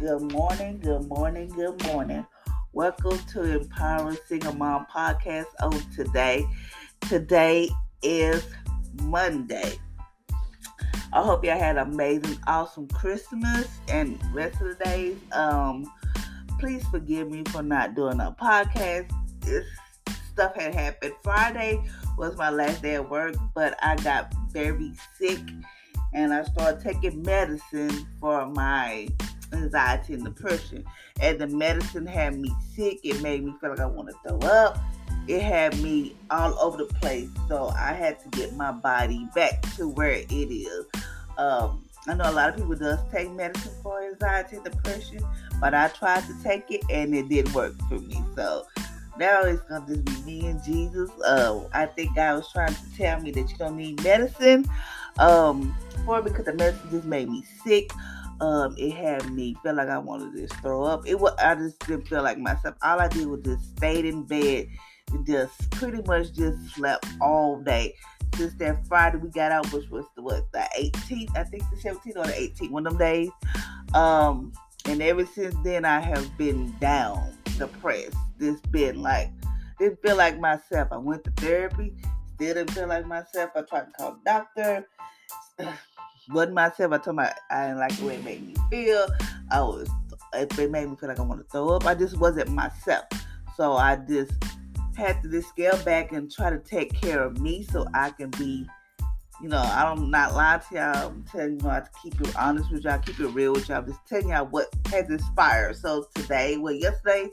Good morning, good morning, good morning. Welcome to Empowering Single Mom Podcast on today. Today is Monday. I hope y'all had an amazing, awesome Christmas and rest of the days. Um, please forgive me for not doing a podcast. This stuff had happened. Friday was my last day of work, but I got very sick and I started taking medicine for my anxiety and depression. And the medicine had me sick. It made me feel like I want to throw up. It had me all over the place. So I had to get my body back to where it is. Um, I know a lot of people does take medicine for anxiety and depression, but I tried to take it and it didn't work for me. So now it's gonna just be me and Jesus. Uh, I think God was trying to tell me that you don't need medicine um, for because the medicine just made me sick. Um, it had me feel like I wanted to just throw up. It was I just didn't feel like myself. All I did was just stayed in bed, just pretty much just slept all day. Since that Friday we got out, which was the what the 18th, I think the 17th or the 18th, one of them days. Um, and ever since then I have been down, depressed. This been like didn't feel like myself. I went to therapy, still didn't feel like myself. I tried to call doctor wasn't myself. I told my I didn't like the way it made me feel. I was if it made me feel like I want to throw up. I just wasn't myself. So I just had to just scale back and try to take care of me so I can be, you know, I'm not lying to y'all. I'm telling you, I keep it honest with y'all, keep it real with y'all. I'm just telling y'all what has inspired. So today, well, yesterday,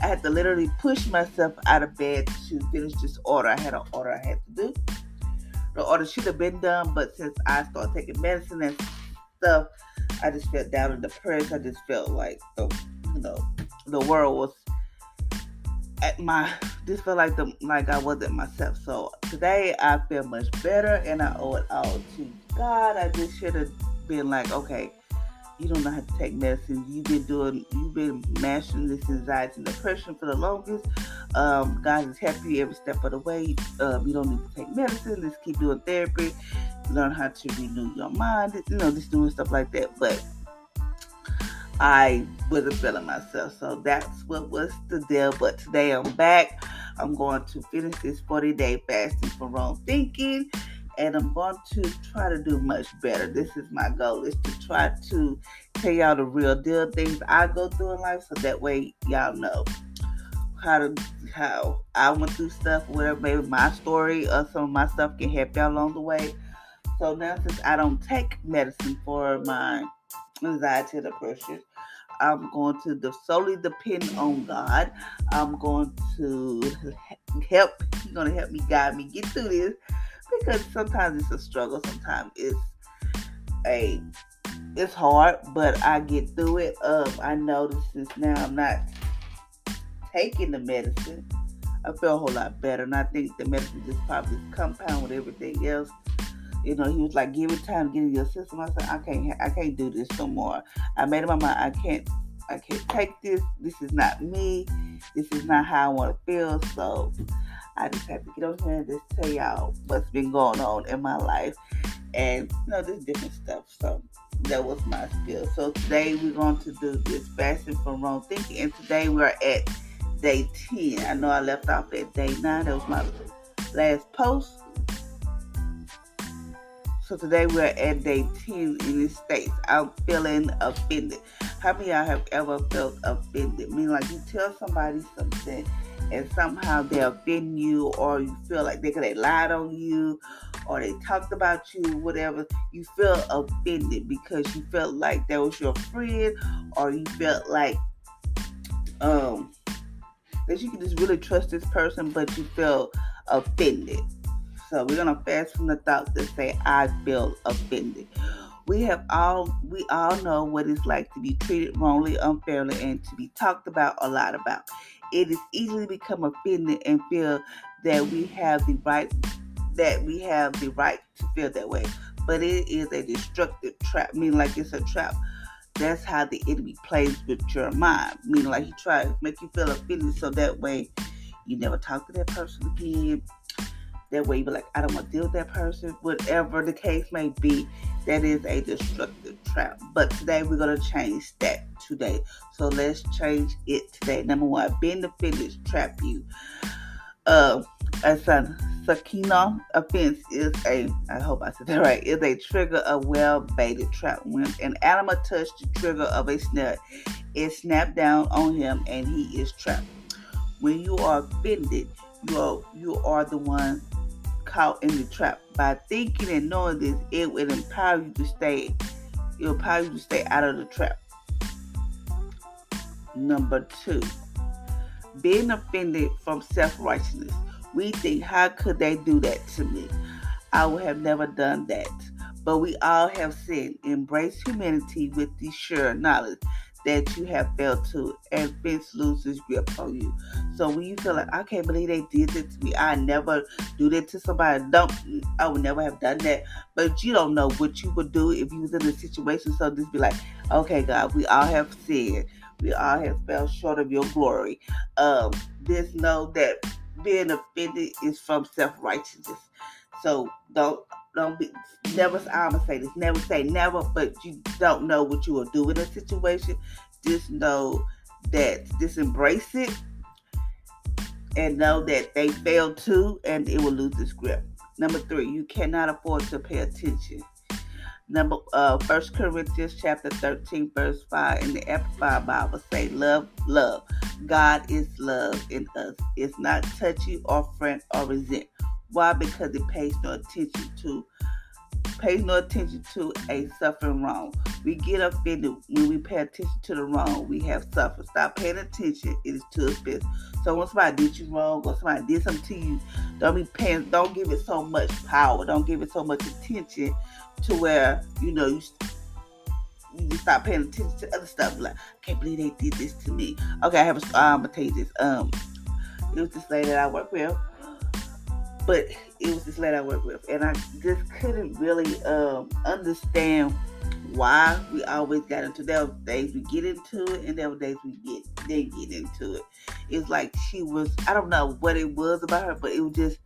I had to literally push myself out of bed to finish this order. I had an order I had to do the order should have been done, but since I started taking medicine and stuff, I just felt down and depressed. I just felt like the you know the world was at my just felt like the like I wasn't myself. So today I feel much better and I owe it all to God. I just should have been like, okay, you don't know how to take medicine. You've been doing, you've been mastering this anxiety and depression for the longest. Um, God helped you every step of the way. Um, you don't need to take medicine. Just keep doing therapy. Learn how to renew your mind. You know, just doing stuff like that. But I wasn't feeling myself. So that's what was the deal. But today I'm back. I'm going to finish this 40 day fasting from wrong thinking and I'm going to try to do much better. This is my goal is to try to tell y'all the real deal things I go through in life so that way y'all know how to how I went through stuff, whatever maybe my story or some of my stuff can help y'all along the way. So now since I don't take medicine for my anxiety and depression, I'm going to solely depend on God. I'm going to help. He's going to help me guide me get through this because sometimes it's a struggle. Sometimes it's a it's hard, but I get through it. Um, I notice this now. I'm not taking the medicine. I feel a whole lot better, and I think the medicine just probably compound with everything else. You know, he was like, "Give it time, get in your system." I said, "I can't, I can't do this no more." I made up my mind. I can't, I can't take this. This is not me. This is not how I want to feel. So I just have to get on here and just tell y'all what's been going on in my life and you know this different stuff. So that was my skill. So today we're going to do this fasting from wrong thinking, and today we're at day 10. I know I left off at day 9. That was my last post. So today we're at day 10 in the States. I'm feeling offended. How many of y'all have ever felt offended? I mean, like you tell somebody something and somehow they offend you, or you feel like they, could they lied on you, or they talked about you, whatever. You feel offended because you felt like that was your friend, or you felt like um that you can just really trust this person, but you feel offended. So we're gonna fast from the thoughts that say I feel offended. We have all we all know what it's like to be treated wrongly, unfairly, and to be talked about a lot about. It is easily become offended and feel that we have the right that we have the right to feel that way. But it is a destructive trap, meaning like it's a trap. That's how the enemy plays with your mind. Meaning like he tries to make you feel offended so that way you never talk to that person again. That way you be like, I don't want to deal with that person. Whatever the case may be, that is a destructive trap. But today we're gonna change that today. So let's change it today. Number one, being offended trap you. Uh, as a Sakina offense is a, I hope I said that right, is a trigger of well baited trap. When an animal touched the trigger of a snare, it snapped down on him and he is trapped. When you are offended, you are you are the one caught in the trap. By thinking and knowing this, it will empower you to stay. It will empower you to stay out of the trap. Number two, being offended from self righteousness. We think, how could they do that to me? I would have never done that. But we all have sinned. Embrace humanity with the sure knowledge that you have failed to, and fence loses grip on you. So when you feel like I can't believe they did this to me, I never do that to somebody. Don't I would never have done that. But you don't know what you would do if you was in a situation. So just be like, okay, God, we all have sinned. We all have fell short of your glory. Um, just know that being offended is from self righteousness. So don't don't be never I'm gonna say this, never say never, but you don't know what you will do in a situation. Just know that just embrace it and know that they failed too and it will lose its grip. Number three, you cannot afford to pay attention. Number uh First Corinthians chapter 13, verse 5 in the Amplified Bible say, Love, love. God is love in us. It's not touchy or friend or resent. Why? Because it pays no attention to pays no attention to a suffering wrong. We get offended when we pay attention to the wrong we have suffered. Stop paying attention. It is too best. So when somebody did you wrong or somebody did something to you, don't be paying don't give it so much power. Don't give it so much attention to where, you know, you you just stop paying attention to other stuff. Like, I can't believe they did this to me. Okay, I have a I'm gonna tell you this. Um it was this lady that I work with but it was this lady I worked with, and I just couldn't really um, understand why we always got into. There were days we get into it, and there were days we get didn't get into it. It's like she was. I don't know what it was about her, but it was just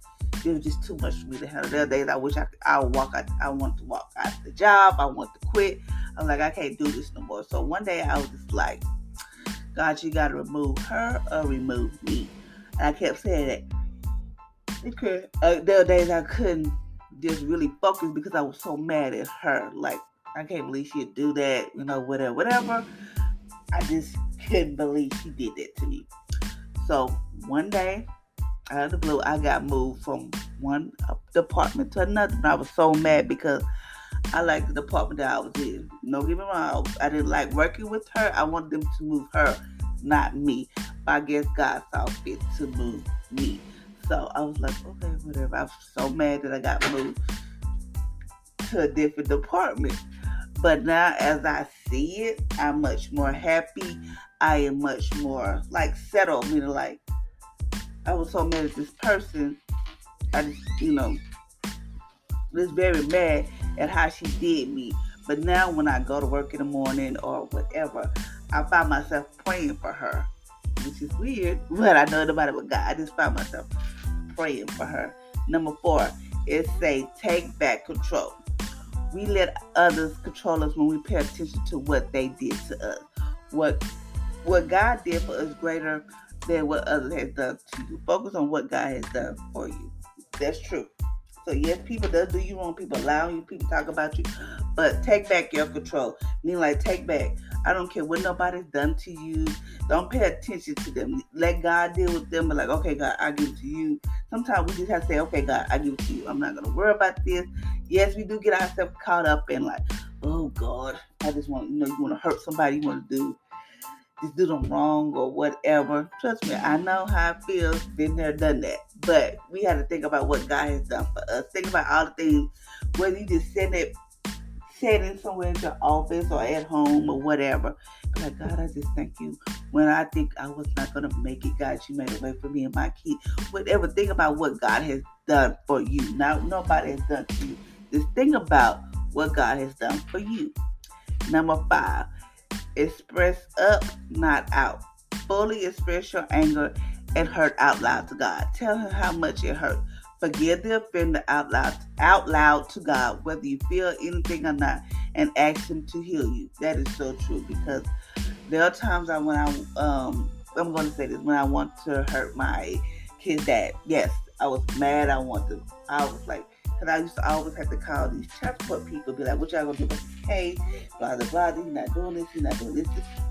it was just too much for me to handle. There are days I wish I could. I would walk out. I wanted to walk out the job. I want to quit. I'm like I can't do this no more. So one day I was just like, God, you got to remove her or remove me. And I kept saying that Okay. Uh, there were days I couldn't just really focus because I was so mad at her. Like, I can't believe she'd do that, you know, whatever, whatever. I just couldn't believe she did that to me. So one day, out of the blue, I got moved from one department to another. And I was so mad because I liked the department that I was in. No, get me wrong, I didn't like working with her. I wanted them to move her, not me. But I guess God saw fit to move me. So I was like, okay, whatever. I was so mad that I got moved to a different department. But now, as I see it, I'm much more happy. I am much more like settled. Meaning, like, I was so mad at this person. I just, you know, was very mad at how she did me. But now, when I go to work in the morning or whatever, I find myself praying for her which is weird, but I know nobody but God. I just find myself praying for her. Number four is say, take back control. We let others control us when we pay attention to what they did to us. What what God did for us greater than what others has done to you. Focus on what God has done for you. That's true. So yes, people does do you wrong. People lie on you. People talk about you. But take back your control. Mean like take back. I don't care what nobody's done to you. Don't pay attention to them. Let God deal with them. But like, okay, God, I give it to you. Sometimes we just have to say, okay, God, I give it to you. I'm not gonna worry about this. Yes, we do get ourselves caught up in like, oh God, I just want, you know, you want to hurt somebody. You want to do just do them wrong or whatever. Trust me, I know how it feels. Been there, done that. But we have to think about what God has done for us. Think about all the things, whether you just send it, sitting somewhere in your office or at home or whatever. Like, God, I just thank you. When I think I was not going to make it, God, you made a way for me and my kid. Whatever. Think about what God has done for you. Now, nobody has done to you. Just think about what God has done for you. Number five, Express up, not out. Fully express your anger and hurt out loud to God. Tell him how much it hurt. Forgive the offender out loud, out loud to God, whether you feel anything or not, and ask Him to heal you. That is so true because there are times I when I um I'm going to say this when I want to hurt my kid's dad. Yes, I was mad. I want to. I was like, because I used to always have to call these transport people, be like, what y'all gonna do? with Hey, blah, blah, blah. He's not doing this. He's not doing this.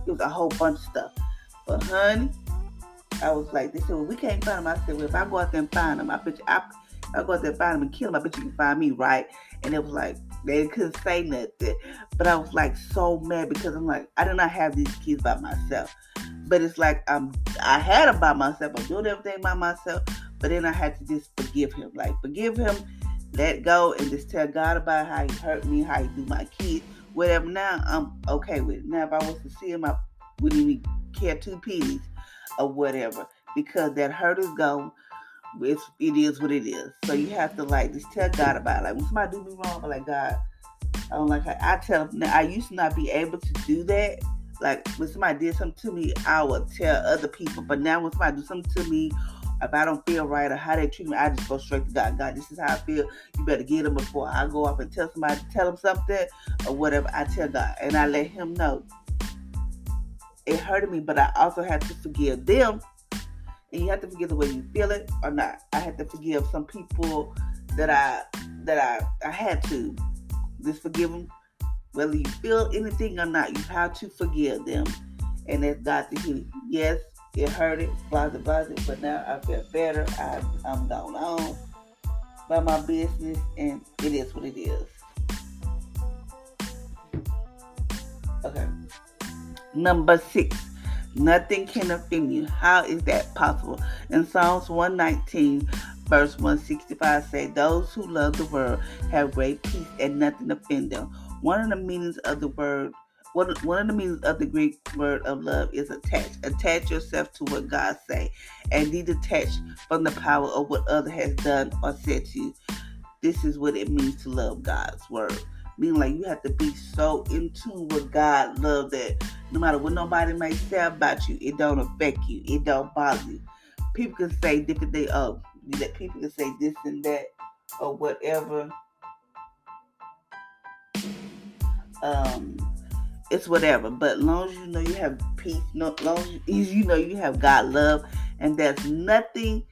It was a whole bunch of stuff. But, honey, I was like, they said, well, we can't find him. I said, well, if I go out there and find him, I bet you, I, I go out there and find him and kill him, I bet you can find me, right? And it was like, they couldn't say nothing. But I was like so mad because I'm like, I did not have these kids by myself. But it's like I'm I had them by myself. I'm doing everything by myself. But then I had to just forgive him. Like forgive him let go and just tell God about how he hurt me, how he do my kids, whatever. Now I'm okay with it. Now if I was to see him, I wouldn't even care two pennies or whatever because that hurt is gone. It's, it is what it is. So you have to like just tell God about it. Like when somebody do me wrong, I'm like God, I don't like. How, I tell. Now I used to not be able to do that. Like when somebody did something to me, I would tell other people. But now when somebody do something to me if I don't feel right or how they treat me, I just go straight to God. God, this is how I feel. You better get them before I go up and tell somebody, tell them something or whatever. I tell God and I let Him know. It hurted me, but I also had to forgive them. And you have to forgive the way you feel it or not. I had to forgive some people that I that I I had to just forgive them. Whether you feel anything or not, you have to forgive them, and that's God to heal. Yes, it hurted, blah, blah, but now I feel better. I, I'm gone on by my business, and it is what it is. Okay. Number six, nothing can offend you. How is that possible? In Psalms 119, verse 165 say, Those who love the world have great peace and nothing offend them. One of the meanings of the word one, of the meanings of the Greek word of love is attach. Attach yourself to what God say and be detached from the power of what other has done or said to you. This is what it means to love God's word. Meaning like you have to be so in tune with God love that no matter what nobody may say about you, it don't affect you. It don't bother you. People can say different things. Oh, that people can say this and that or whatever. Um, it's whatever. But long as you know you have peace, no, long as you know you have God love, and there's nothing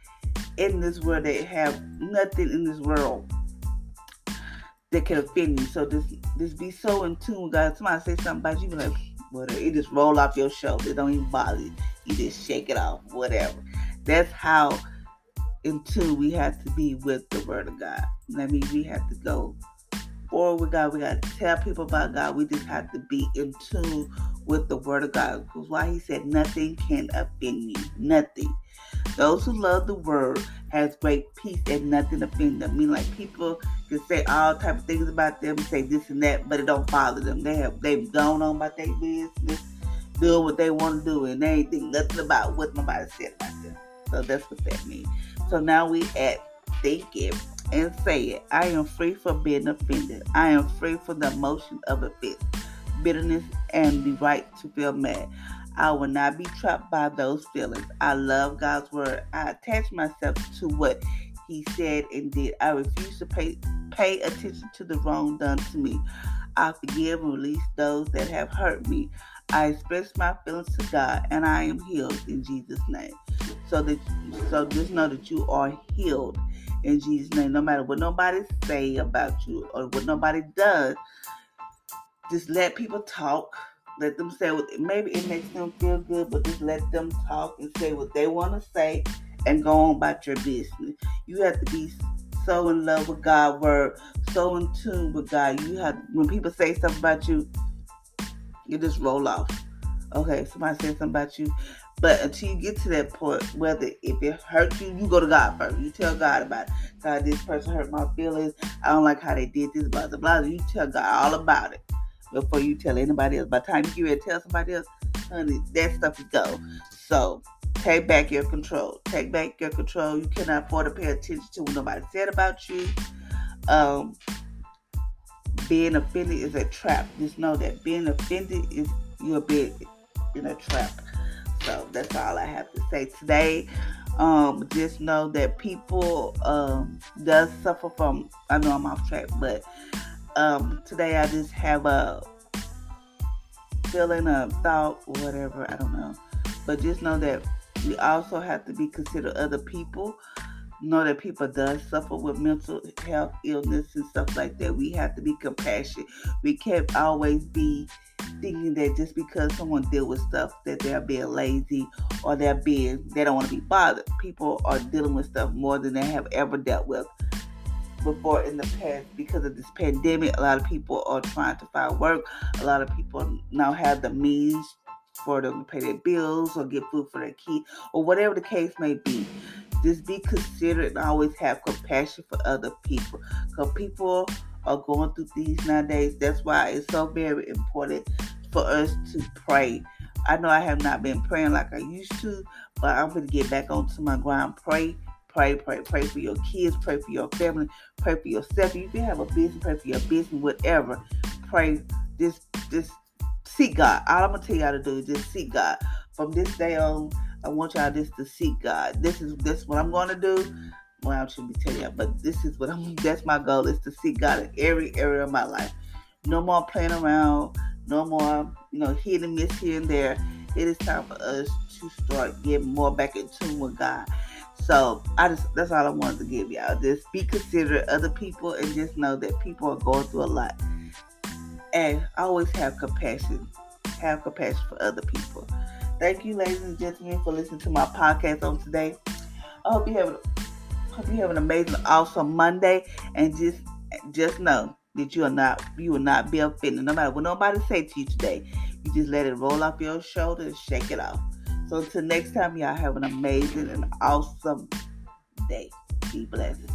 in this world that have nothing in this world that can offend you. So just just be so in tune with God. Somebody say something about you, be like, whatever. It just roll off your shoulder. It don't even bother you. You just shake it off, whatever. That's how in tune we have to be with the Word of God. That means we have to go forward with God. We got to tell people about God. We just have to be in tune with the Word of God. Because why He said nothing can offend you. Nothing. Those who love the Word has great peace and nothing offend them. I mean, like people can say all type of things about them, say this and that, but it don't bother them. They have they've gone on about their business, doing what they want to do, and they ain't think nothing about what nobody said about them. So that's what that means. So now we at thinking and say it. I am free from being offended. I am free from the emotion of offense, bitterness, and the right to feel mad. I will not be trapped by those feelings. I love God's word. I attach myself to what He said and did. I refuse to pay pay attention to the wrong done to me. I forgive and release those that have hurt me. I express my feelings to God and I am healed in Jesus' name. so that so just know that you are healed in Jesus' name. No matter what nobody say about you or what nobody does, just let people talk. Let them say what maybe it makes them feel good, but just let them talk and say what they want to say and go on about your business. You have to be so in love with God's word, so in tune with God. You have when people say stuff about you, you just roll off. Okay, somebody said something about you. But until you get to that point, whether if it hurts you, you go to God first. You tell God about it. God, this person hurt my feelings. I don't like how they did this, blah, blah, blah. You tell God all about it before you tell anybody else. By the time you get to tell somebody else, honey, that stuff is go. So take back your control. Take back your control. You cannot afford to pay attention to what nobody said about you. Um, being offended is a trap. Just know that being offended is you're being in a trap. So that's all I have to say today. Um, just know that people um, does suffer from. I know I'm off track, but um, today I just have a feeling, a thought, whatever. I don't know, but just know that we also have to be consider other people. Know that people does suffer with mental health illness and stuff like that. We have to be compassionate. We can't always be thinking that just because someone deal with stuff that they're being lazy or they're being they don't want to be bothered. People are dealing with stuff more than they have ever dealt with before in the past because of this pandemic. A lot of people are trying to find work. A lot of people now have the means for them to pay their bills or get food for their kid or whatever the case may be. Just be considerate and always have compassion for other people. Because people are going through things nowadays. That's why it's so very important for us to pray. I know I have not been praying like I used to, but I'm going to get back onto my grind. Pray, pray, pray, pray for your kids, pray for your family, pray for yourself. You have a business, pray for your business, whatever. Pray. Just, just seek God. All I'm gonna tell y'all to do is just seek God. From this day on, I want y'all just to seek God. This is this what I'm gonna do well, I shouldn't be telling y'all, but this is what I'm. That's my goal is to see God in every area of my life. No more playing around. No more, you know, hit and miss here and there. It is time for us to start getting more back in tune with God. So I just that's all I wanted to give y'all. Just be considerate other people and just know that people are going through a lot. And always have compassion. Have compassion for other people. Thank you, ladies and gentlemen, for listening to my podcast on today. I hope you have Hope you have an amazing, awesome Monday, and just just know that you are not you will not be offended. No matter what nobody say to you today, you just let it roll off your shoulder and shake it off. So until next time, y'all have an amazing and awesome day. Be blessed.